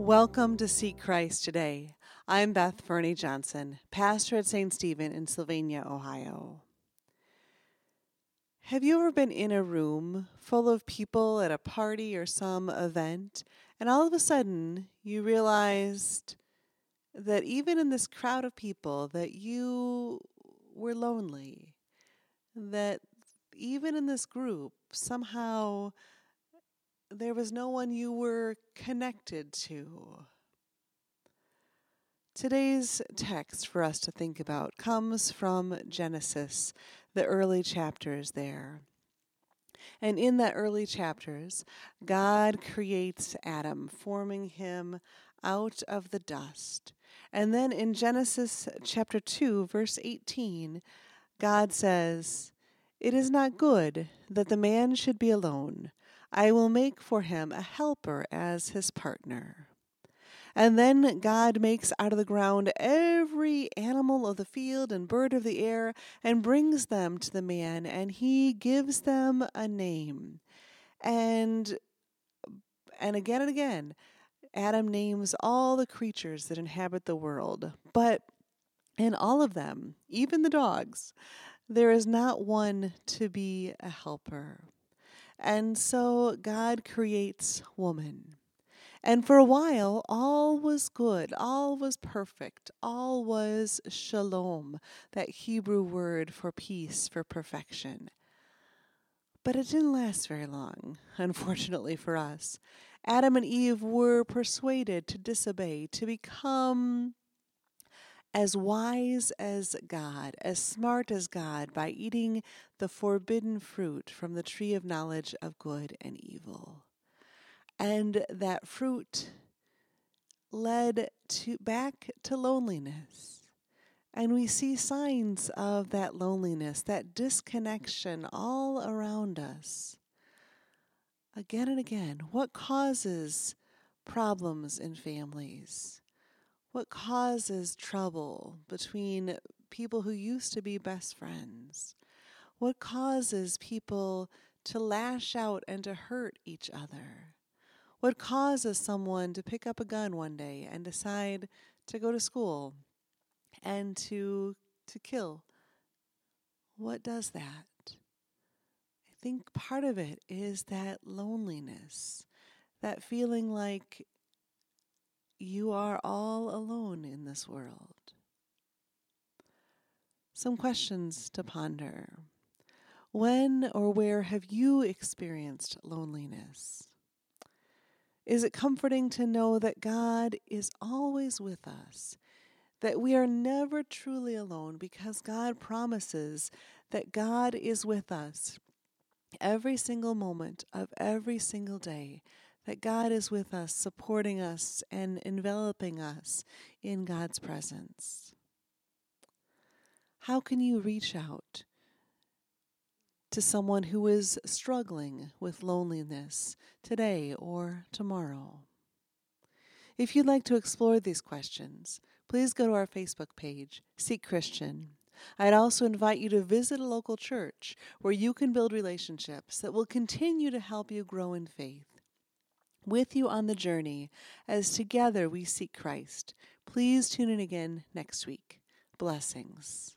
Welcome to Seek Christ Today. I'm Beth Fernie Johnson, pastor at St. Stephen in Sylvania, Ohio. Have you ever been in a room full of people at a party or some event, and all of a sudden you realized that even in this crowd of people that you were lonely, that even in this group somehow there was no one you were connected to. Today's text for us to think about comes from Genesis, the early chapters there. And in that early chapters, God creates Adam, forming him out of the dust. And then in Genesis chapter 2, verse 18, God says, It is not good that the man should be alone. I will make for him a helper as his partner. And then God makes out of the ground every animal of the field and bird of the air and brings them to the man, and he gives them a name. And and again and again, Adam names all the creatures that inhabit the world. But in all of them, even the dogs, there is not one to be a helper. And so God creates woman. And for a while, all was good, all was perfect, all was shalom, that Hebrew word for peace, for perfection. But it didn't last very long, unfortunately for us. Adam and Eve were persuaded to disobey, to become as wise as God, as smart as God, by eating the forbidden fruit from the tree of knowledge of good and evil. And that fruit led to back to loneliness. And we see signs of that loneliness, that disconnection all around us. Again and again, what causes problems in families? What causes trouble between people who used to be best friends? What causes people to lash out and to hurt each other? What causes someone to pick up a gun one day and decide to go to school and to to kill? What does that? I think part of it is that loneliness, that feeling like you are all alone in this world. Some questions to ponder. When or where have you experienced loneliness? Is it comforting to know that God is always with us, that we are never truly alone because God promises that God is with us every single moment of every single day, that God is with us, supporting us, and enveloping us in God's presence. How can you reach out to someone who is struggling with loneliness today or tomorrow? If you'd like to explore these questions, please go to our Facebook page, Seek Christian. I'd also invite you to visit a local church where you can build relationships that will continue to help you grow in faith with you on the journey as together we seek Christ. Please tune in again next week. Blessings.